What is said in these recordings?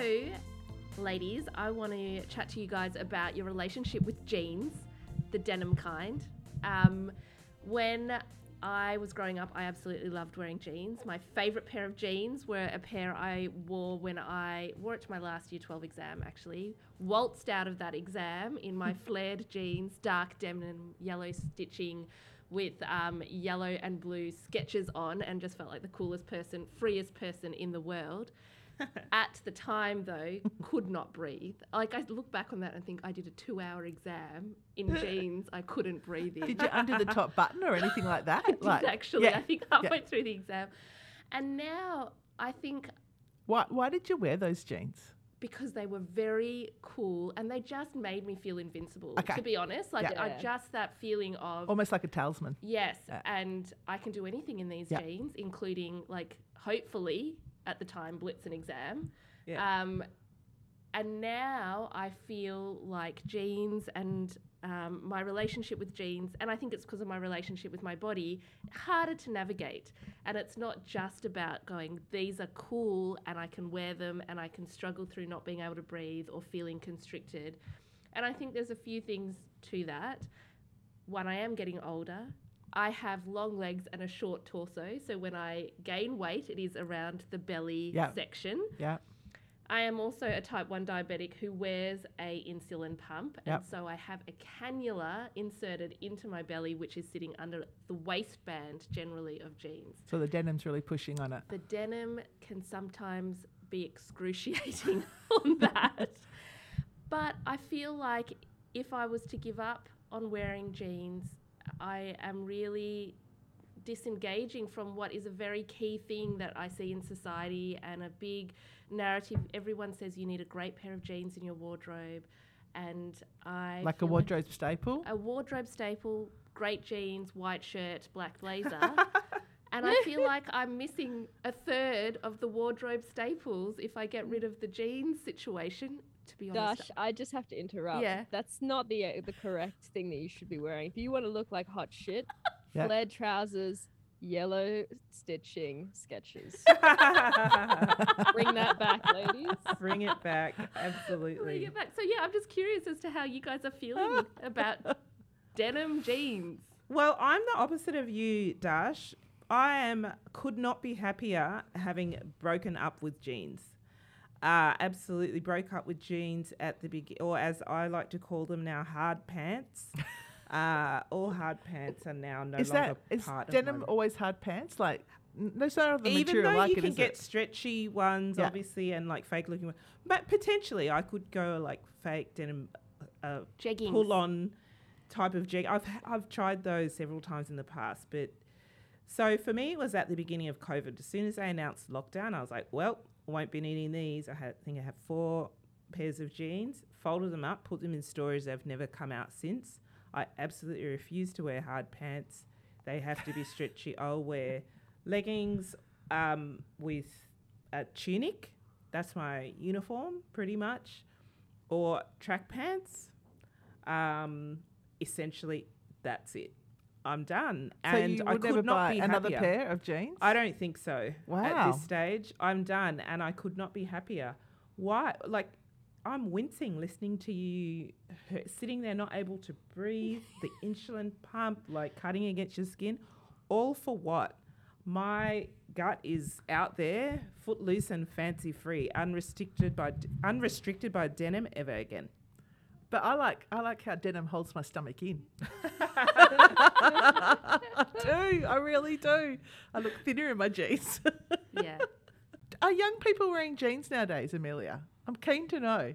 So, ladies, I want to chat to you guys about your relationship with jeans, the denim kind. Um, when I was growing up, I absolutely loved wearing jeans. My favorite pair of jeans were a pair I wore when I wore it to my last year 12 exam, actually. Waltzed out of that exam in my flared jeans, dark denim, yellow stitching with um, yellow and blue sketches on, and just felt like the coolest person, freest person in the world. At the time, though, could not breathe. Like I look back on that and think I did a two-hour exam in jeans. I couldn't breathe in. Did you undo the top button or anything like that? I did like, actually. yeah, I think yeah. halfway through the exam, and now I think Why, why did you wear those jeans? because they were very cool and they just made me feel invincible. Okay. To be honest, like Yeah. I Yeah. just that feeling of Almost like a talisman. yes, Yeah. and I can do anything in these Yeah. jeans, including like hopefully at the time blitz an exam. Yeah. Um, and now I feel like jeans and um, my relationship with jeans, and I think it's because of my relationship with my body, harder to navigate. And it's not just about going, these are cool and I can wear them and I can struggle through not being able to breathe or feeling constricted. And I think there's a few things to that. One, I am getting older. I have long legs and a short torso. So when I gain weight, it is around the belly Yeah. section. Yeah. I am also a type 1 diabetic who wears a insulin pump Yep. and so I have a cannula inserted into my belly which is sitting under the waistband generally of jeans. So the denim's really pushing on it. The denim can sometimes be excruciating on that. But I feel like if I was to give up on wearing jeans, I am really disengaging from what is a very key thing that I see in society and a big narrative. Everyone says you need a great pair of jeans in your wardrobe, and I Like a wardrobe staple. a wardrobe staple, great jeans, white shirt, black blazer. and I feel like I'm missing a third of the wardrobe staples if I get rid of the jeans situation, to be honest. Darsh, I just have to interrupt. Yeah. That's not the uh, the correct thing that you should be wearing. If you want to look like hot shit, Yeah. flared trousers, yellow stitching sketches. Bring that back, ladies. Bring it back. Absolutely. Bring it back. So yeah, I'm just curious as to how you guys are feeling about denim jeans. Well, I'm the opposite of you, Darsh. I am could not be happier having broken up with jeans. Uh, absolutely broke up with jeans at the big, or as I like to call them now, hard pants. Uh, all hard pants are now no is longer that is part denim of my always hard pants? Like n- there's no other even material though like you it, can get it? stretchy ones, Yeah. obviously, and like fake looking ones, but potentially I could go like fake denim, uh, Jeggings. pull on type of jeg. I've I've tried those several times in the past, but so for me it was at the beginning of COVID. As soon as they announced lockdown, I was like, well, I won't be needing these. I had, I think I have four pairs of jeans. Folded them up, put them in storage. They've never come out since. I absolutely refuse to wear hard pants. They have to be stretchy. I'll wear leggings um, with a tunic. That's my uniform, pretty much, or track pants. Um, essentially, that's it. I'm done, So and I could not buy be another happier. pair of jeans. I don't think so. At this stage, I'm done, and I could not be happier. Why? Like, I'm wincing listening to you sitting there, not able to breathe. the insulin pump, like cutting against your skin, all for what? My gut is out there, footloose and fancy free, unrestricted by d- unrestricted by denim ever again. But I like I like how denim holds my stomach in. I do. I really do. I look thinner in my jeans. Yeah. Are young people wearing jeans nowadays, Amelia? I'm keen to know.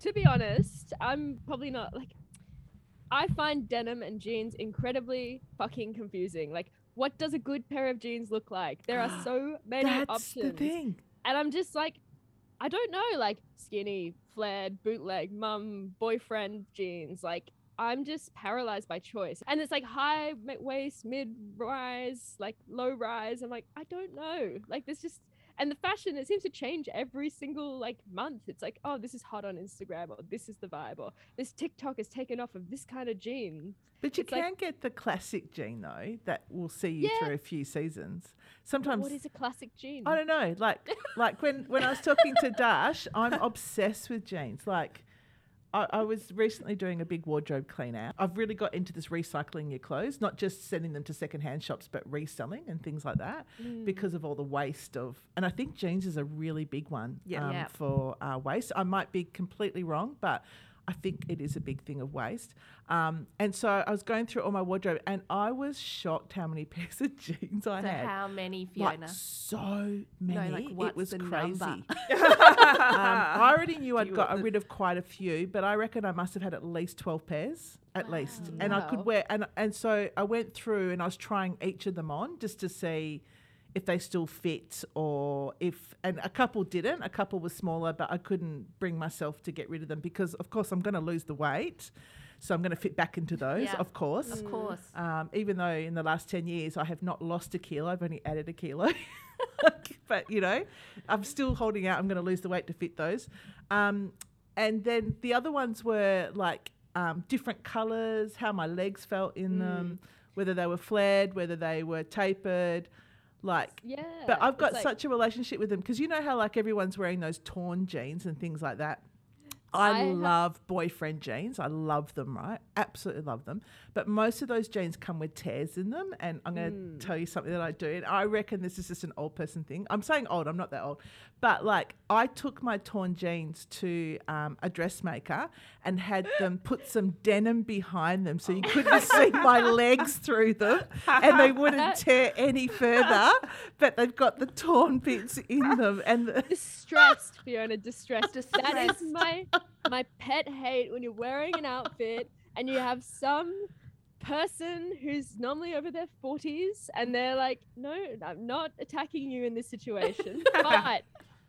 to be honest, I'm probably not like. I find denim and jeans incredibly fucking confusing. Like, what does a good pair of jeans look like? There are so many That's options. the thing. and I'm just like, I don't know, like skinny, flared, bootleg, mum, boyfriend jeans. Like, I'm just paralyzed by choice. And it's like high waist, mid rise, like low rise. I'm like, I don't know. Like, there's just, And the fashion, it seems to change every single like month. It's like, oh, this is hot on Instagram, or this is the vibe, or this TikTok is taken off of this kind of jean. But you It's like- can get the classic jean though that will see you Yeah. through a few seasons. Sometimes what is a classic jean? I don't know. Like like when when I was talking to Darsh, I'm obsessed with jeans. Like I, I was recently doing a big wardrobe clean out. I've really got into this recycling your clothes, not just sending them to secondhand shops, but reselling and things like that Mm. because of all the waste of. And I think jeans is a really big one Yeah. um, for uh, waste. I might be completely wrong, but I think it is a big thing of waste. Um, and so I was going through all my wardrobe, and I was shocked how many pairs of jeans I So had. how many, Fiona? Like so many. like, what's it was the crazy. um, I already knew I'd got rid of quite a few, but I reckon I must have had at least twelve pairs, at least, Wow. and I could wear. And and so I went through and I was trying each of them on just to see if they still fit or if. And a couple didn't. A couple were smaller, but I couldn't bring myself to get rid of them because, of course, I'm going to lose the weight, so I'm going to fit back into those, Yeah. of course. of course. Um, even though in the last 10 years I have not lost a kilo, I've only added a kilo. but, you know, I'm still holding out. I'm going to lose the weight to fit those. Um, and then the other ones were like um, different colors, how my legs felt in them, whether they were flared, whether they were tapered. Like, Yeah. but I've got like- such a relationship with them because you know how like everyone's wearing those torn jeans and things like that. I, I love boyfriend jeans. I love them, right? Absolutely love them. But most of those jeans come with tears in them. And I'm going to Mm. tell you something that I do. And I reckon this is just an old person thing. I'm saying old, I'm not that old. But like, I took my torn jeans to um, a dressmaker and had them put some denim behind them so you couldn't see my legs through them and they wouldn't tear any further. But they've got the torn bits in them. And the, distressed, Fiona, distressed. Distressed. is my my pet hate when you're wearing an outfit and you have some person who's normally over their 40s and they're like, no, I'm not attacking you in this situation, but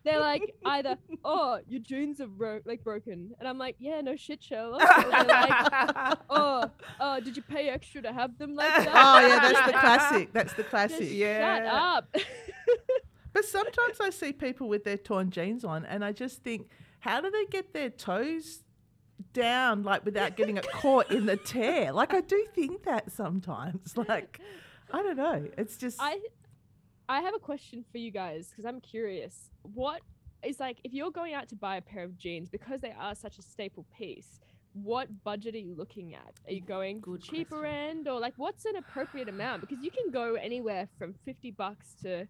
they're like either, oh, your jeans are bro- like broken, and I'm like, yeah, no shit, Sherlock. Like, oh, oh, did you pay extra to have them like that? oh, yeah, that's the classic. That's the Just classic. shut up. But sometimes I see people with their torn jeans on, and I just think, how do they get their toes down, like without getting it caught in the tear? Like I do think that sometimes. Like I don't know. It's just I I have a question for you guys because I'm curious. What is like if you're going out to buy a pair of jeans because they are such a staple piece? What budget are you looking at? Are you going Good cheaper question. end or like what's an appropriate amount? Because you can go anywhere from fifty bucks to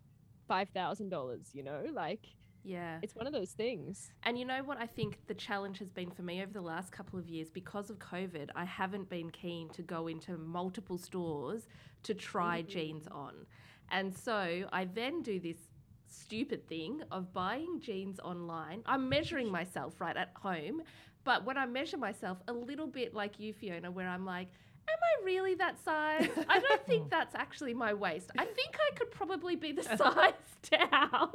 five thousand dollars. You know, like Yeah. it's one of those things. And you know what I think the challenge has been for me over the last couple of years because of COVID, I haven't been keen to go into multiple stores to try mm. jeans on. And so I then do this stupid thing of buying jeans online. I'm measuring myself right at home, but when I measure myself a little bit like you Fiona where I'm like Am I really that size? I don't think that's actually my waist. I think I could probably be the size down.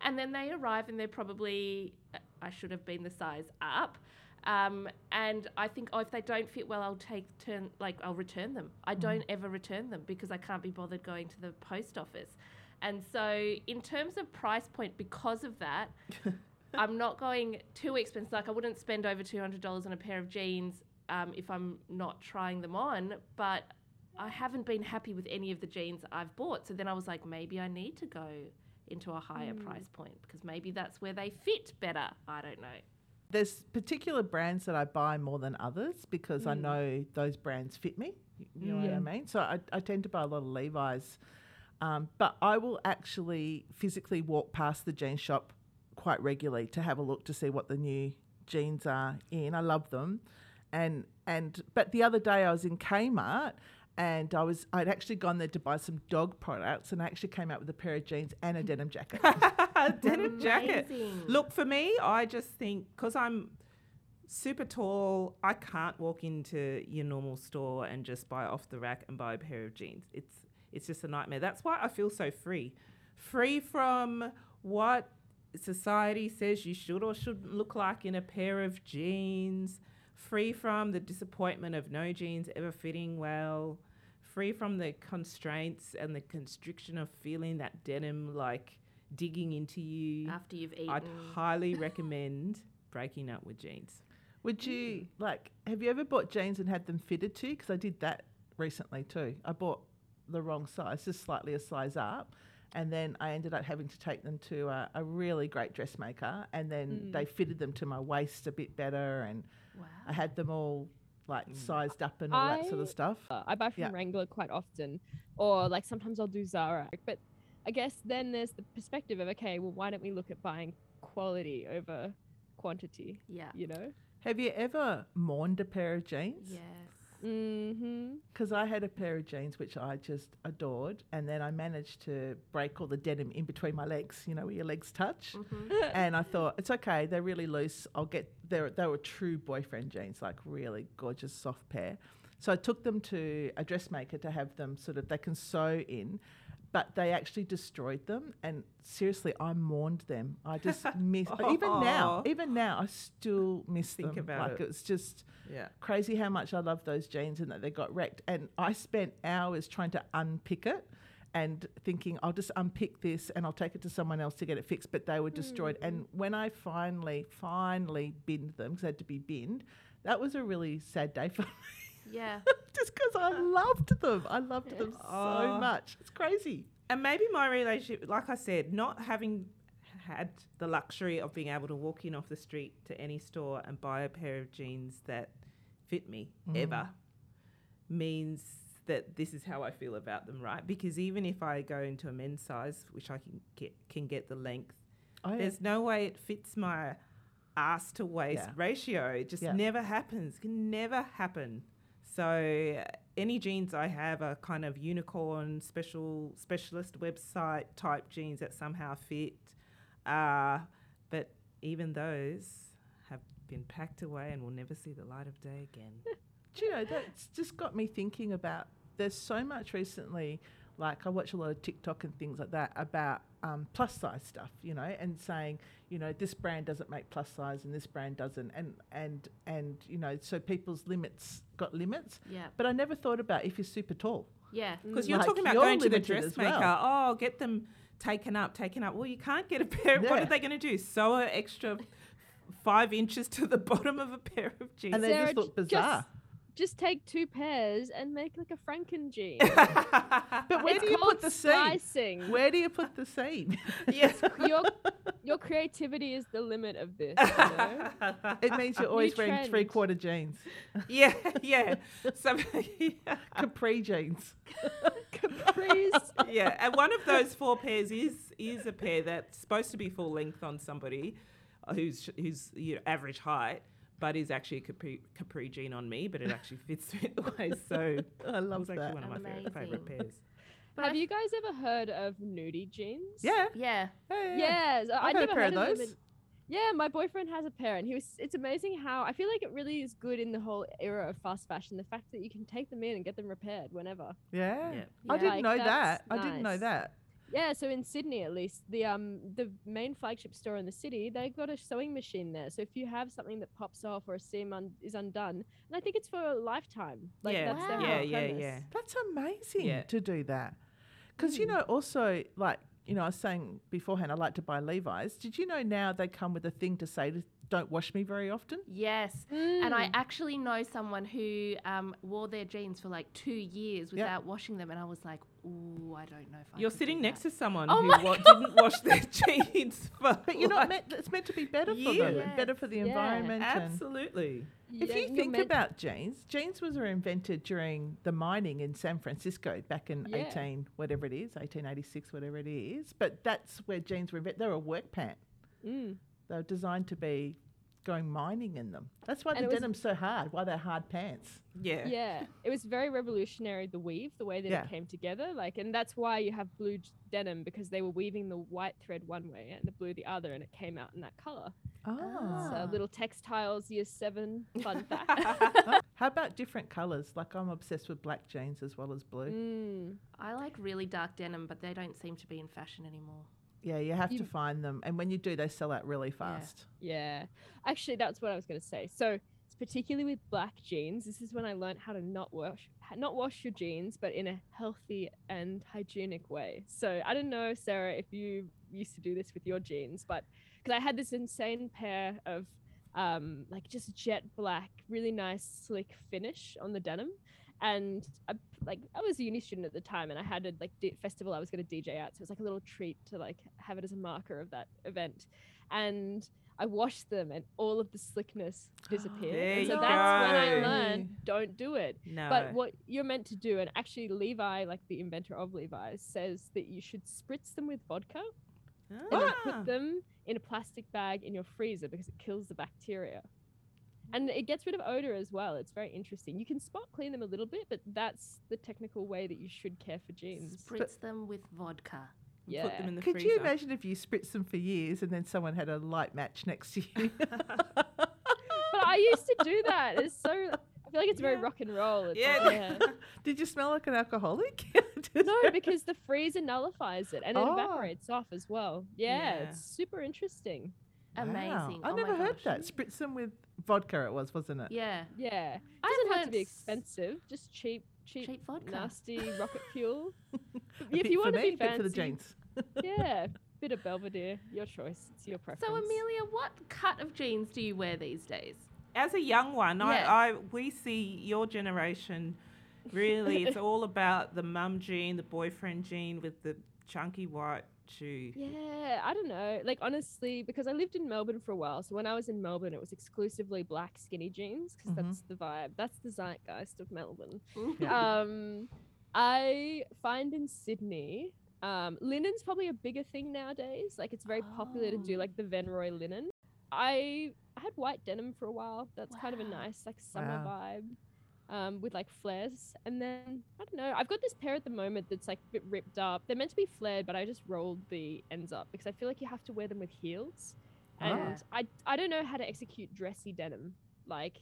And then they arrive and they're probably, I should have been the size up. Um, and I think, oh, if they don't fit well, I'll take turn, like I'll return them. I don't ever return them because I can't be bothered going to the post office. And so, in terms of price point, because of that, I'm not going too expensive. Like I wouldn't spend over two hundred dollars on a pair of jeans um, if I'm not trying them on. But I haven't been happy with any of the jeans I've bought. So then I was like, maybe I need to go into a higher price point because maybe that's where they fit better. I don't know. there's particular brands that I buy more than others because I Mm. know those brands fit me. You know what I mean? So I, I tend to buy a lot of Levi's. Um, but I will actually physically walk past the jean shop quite regularly to have a look to see what the new jeans are in. I love them. And and but the other day I was in Kmart and I was I'd actually gone there to buy some dog products and I actually came out with a pair of jeans and a denim jacket. Denim jacket. Look, for me, I just think because I'm super tall, I can't walk into your normal store and just buy off the rack and buy a pair of jeans. It's it's just a nightmare. That's why I feel so free, free from what society says you should or shouldn't look like in a pair of jeans. Free from the disappointment of no jeans ever fitting well. Free from the constraints and the constriction of feeling that denim like digging into you. After you've eaten. I'd highly recommend breaking up with jeans. Would you like? Have you ever bought jeans and had them fitted to you? Because I did that recently too. I bought the wrong size, just slightly a size up, and then I ended up having to take them to a, a really great dressmaker, and then Mm. they fitted them to my waist a bit better, and wow. I had them all like Mm. sized up and all that sort of stuff. Uh, I buy from Yeah. Wrangler quite often, or like sometimes I'll do Zara. But I guess then there's the perspective of okay, well, why don't we look at buying quality over quantity? Yeah. You know? Have you ever mourned a pair of jeans? Yes. Mm-hmm. Because I had a pair of jeans which I just adored, and then I managed to break all the denim in between my legs. You know, where your legs touch. Mhm. and I thought it's okay. They're really loose. I'll get. They they were true boyfriend jeans, like really gorgeous soft pair. So I took them to a dressmaker to have them sort of they can sew in, but they actually destroyed them. And seriously, I mourned them. I just miss even now. Even now, I still miss Think them. about like it. it's just Yeah. crazy how much I love those jeans and that they got wrecked. And I spent hours trying to unpick it and thinking I'll just unpick this and I'll take it to someone else to get it fixed. But they were destroyed. And hmm. when I finally, finally binned them because they had to be binned, that was a really sad day for me. Yeah. just because I uh. loved them. I loved them so Oh. much. It's crazy. And maybe my relationship, like I said, not having had the luxury of being able to walk in off the street to any store and buy a pair of jeans that fit me mm. ever means that this is how I feel about them, right? Because even if I go into a men's size, which I can get can get the length, Oh, yeah. there's no way it fits my ass to waist Yeah. ratio. It just Yeah. never happens. It Can never happen. So any jeans I have are kind of unicorn special specialist website type jeans that somehow fit. Uh, but even those have been packed away and will never see the light of day again. Do you know that's just got me thinking about there's so much recently like I watch a lot of TikTok and things like that about um, plus size stuff, you know, and saying, you know, this brand doesn't make plus size and this brand doesn't, and and and you know, so people's limits got limits. Yeah. But I never thought about if you're super tall. Yeah. Because you're Like, talking about you're going to the dressmaker. well. Oh, get them taken up, taken up. Well, you can't get a pair. What are they going to do? Sew an extra five inches to the bottom of a pair of jeans? And they Sarah, just look bizarre. Just take two pairs and make like a Franken jean. but where it's do you put the slicing. Where do you put the seam? yes. your your creativity is the limit of this. You know? it means you're always wearing trend. three quarter jeans, yeah, yeah. So, yeah. capri jeans. Capris. yeah, and one of those four pairs is is a pair that's supposed to be full length on somebody who's who's you know, average height, but is actually a capri, capri jean on me, but it actually fits me the waist. So I it love was actually one of my favorite, favorite pairs. But Have I- you guys ever heard of nudie jeans? Yeah. Yeah. Yeah. yeah, yeah. Yes, I I've had a never pair of heard those. them. Yeah, my boyfriend has a pair, and he was. It's amazing how I feel like it really is good in the whole era of fast fashion. The fact that you can take them in and get them repaired whenever. Yeah. Yeah. I didn't Like, know that's that. I didn't know that. Yeah, so in Sydney at least, the um the main flagship store in the city, they've got a sewing machine there. So if you have something that pops off or a seam un- is undone, and I think it's for a lifetime. Like yeah, that's their yeah, whole yeah, premise. yeah. That's amazing Yeah. to do that. Because, you Mm. know, also, like, you know, I was saying beforehand, I like to buy Levi's. Did you know now they come with a thing to say, to, don't wash me very often? Yes. And I Mm. actually know someone who um, wore their jeans for like two years Yeah. without washing them, and I was like, "Ooh, I don't know if I." You're sitting next that. to someone Oh who my wa- didn't wash their jeans for. But you're not like- meant, it's meant to be better for them Yeah. and better for the Yeah. environment. and- Absolutely. If Yeah, you you're think meant- about jeans, jeans was were invented during the mining in San Francisco back in Yeah. 18, whatever it is, 1886, whatever it is. But that's where jeans were invented. They were a work pant. Mm. They were designed to be going mining in them. That's why And the it was- denim's so hard, why they're hard pants. Yeah. Yeah, it was very revolutionary. The weave, the way that Yeah. it came together, like, and that's why you have blue j- denim because they were weaving the white thread one way and the blue the other, and it came out in that color. Ah. So little textiles, year seven fun fact. How about different colours? Like I'm obsessed with black jeans as well as blue. mm. I like really dark denim, but they don't seem to be in fashion anymore. Yeah, you have to find them, and when you do, they sell out really fast. Yeah, actually, that's what I was going to say. So, it's particularly with black jeans, this is when I learned how to not wash, not wash your jeans, but in a healthy and hygienic way. So, I don't know, Sarah, if you used to do this with your jeans, but because I had this insane pair of um, like just jet black, really nice slick finish on the denim, and I, like I was a uni student at the time, and I had a like d- festival I was going to DJ at, so it was like a little treat to like have it as a marker of that event, and I washed them, and all of the slickness disappeared. And so that's when I learned don't do it. No. But what you're meant to do, and actually Levi, like the inventor of Levi's, says that you should spritz them with vodka and then Ah. put them in a plastic bag in your freezer because it kills the bacteria. And it gets rid of odor as well. It's very interesting. You can spot clean them a little bit, but that's the technical way that you should care for jeans. Spritz them with vodka. Yeah. Put them in the Could freezer. you imagine if you spritz them for years and then someone had a light match next to you? But I used to do that. It's so. I feel like it's very rock and roll. It's Yeah. like, yeah. Did you smell like an alcoholic? no, because the freezer nullifies it and it Oh. evaporates off as well. Yeah, Yeah. it's super interesting. Amazing. I Oh never heard gosh. that. Spritz them with vodka, it was, wasn't it? Yeah. Yeah, I doesn't have to be expensive. Just cheap, cheap, Cheap vodka. nasty rocket fuel. A if bit you for want to me, be fancy, for the jeans. yeah, bit of Belvedere, your choice. It's your preference. So Amelia, what cut of jeans do you wear these days? As a young one, Yeah. I, I we see your generation. Really, it's all about the mum jean, the boyfriend jean with the chunky white shoe. Yeah, I don't know. Like honestly, because I lived in Melbourne for a while, so when I was in Melbourne, it was exclusively black skinny jeans because Mhm. that's the vibe. That's the zeitgeist of Melbourne. Yeah. um, I find in Sydney, um, linen's probably a bigger thing nowadays. Like it's very popular to do Oh. like the Venroy linen. I I had white denim for a while. That's kind of a nice like summer Wow. vibe. Um, with like flares, and then I don't know. I've got this pair at the moment that's like a bit ripped up. They're meant to be flared, but I just rolled the ends up because I feel like you have to wear them with heels, and Ah. I I don't know how to execute dressy denim. Like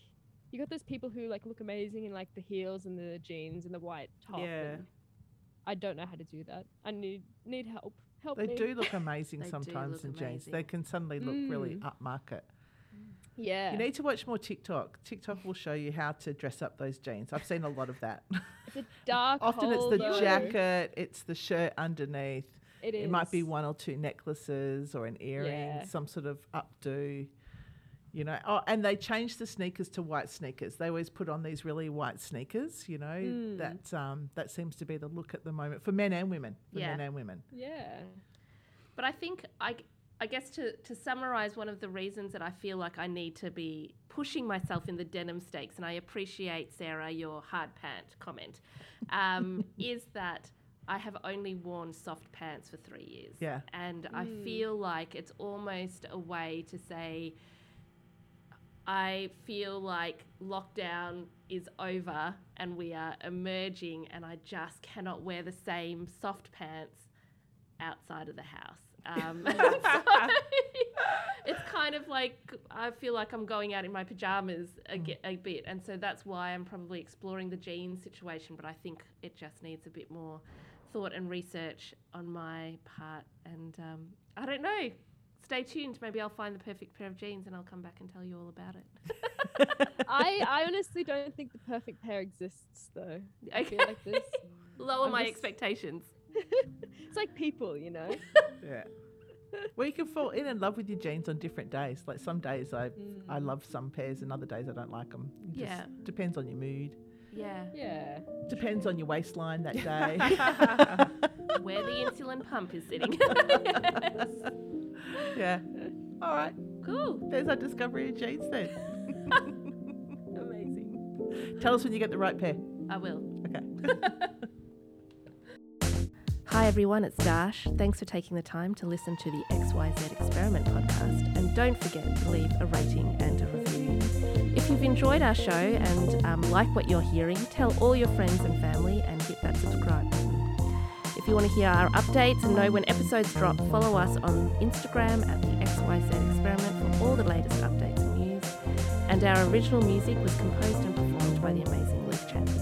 you got those people who like look amazing in like the heels and the jeans and the white top. Yeah. and I don't know how to do that. I need need help. Help They me. do look amazing They do sometimes look in jeans. They can suddenly look really Mm. upmarket. Yeah. You need to watch more TikTok. TikTok will show you how to dress up those jeans. I've seen a lot of that. it's a dark Often it's the though. jacket, it's the shirt underneath. It is. It might be one or two necklaces or an earring, Yeah. some sort of updo. You know, oh, and they changed the sneakers to white sneakers. They always put on these really white sneakers. You know, Mm. that um, that seems to be the look at the moment for men and women. For Yeah. men and women. Yeah. But I think I, I guess to, to summarize one of the reasons that I feel like I need to be pushing myself in the denim stakes, and I appreciate Sarah your hard pant comment, um, is that I have only worn soft pants for three years. Yeah. And I Mm. feel like it's almost a way to say, I feel like lockdown is over and we are emerging, and I just cannot wear the same soft pants outside of the house. Um, so it's kind of like I feel like I'm going out in my pajamas a, ge- a bit, and so that's why I'm probably exploring the jeans situation. But I think it just needs a bit more thought and research on my part, and um, I don't know. Stay tuned. Maybe I'll find the perfect pair of jeans, and I'll come back and tell you all about it. I I honestly don't think the perfect pair exists though. I feel like this. Lower I'm my just- expectations. It's like people, you know. Yeah. well, you can fall in and love with your jeans on different days. Like some days I I Mm. love some pairs, and other days I don't like them. Yeah. Depends on your mood. Yeah. Yeah. Depends on your waistline that day. Where the insulin pump is sitting. yeah. All right. cool. There's our discovery of jeans then. Amazing. Tell us when you get the right pair. I will. Okay. Hi everyone, it's Darsh. Thanks for taking the time to listen to the XYZ Experiment podcast. And don't forget to leave a rating and a review. If you've enjoyed our show and um, like what you're hearing, tell all your friends and family and hit that subscribe button. If you want to hear our updates and know when episodes drop, follow us on Instagram at the XYZ Experiment for all the latest updates and news. And our original music was composed and performed by the amazing Luke Champion.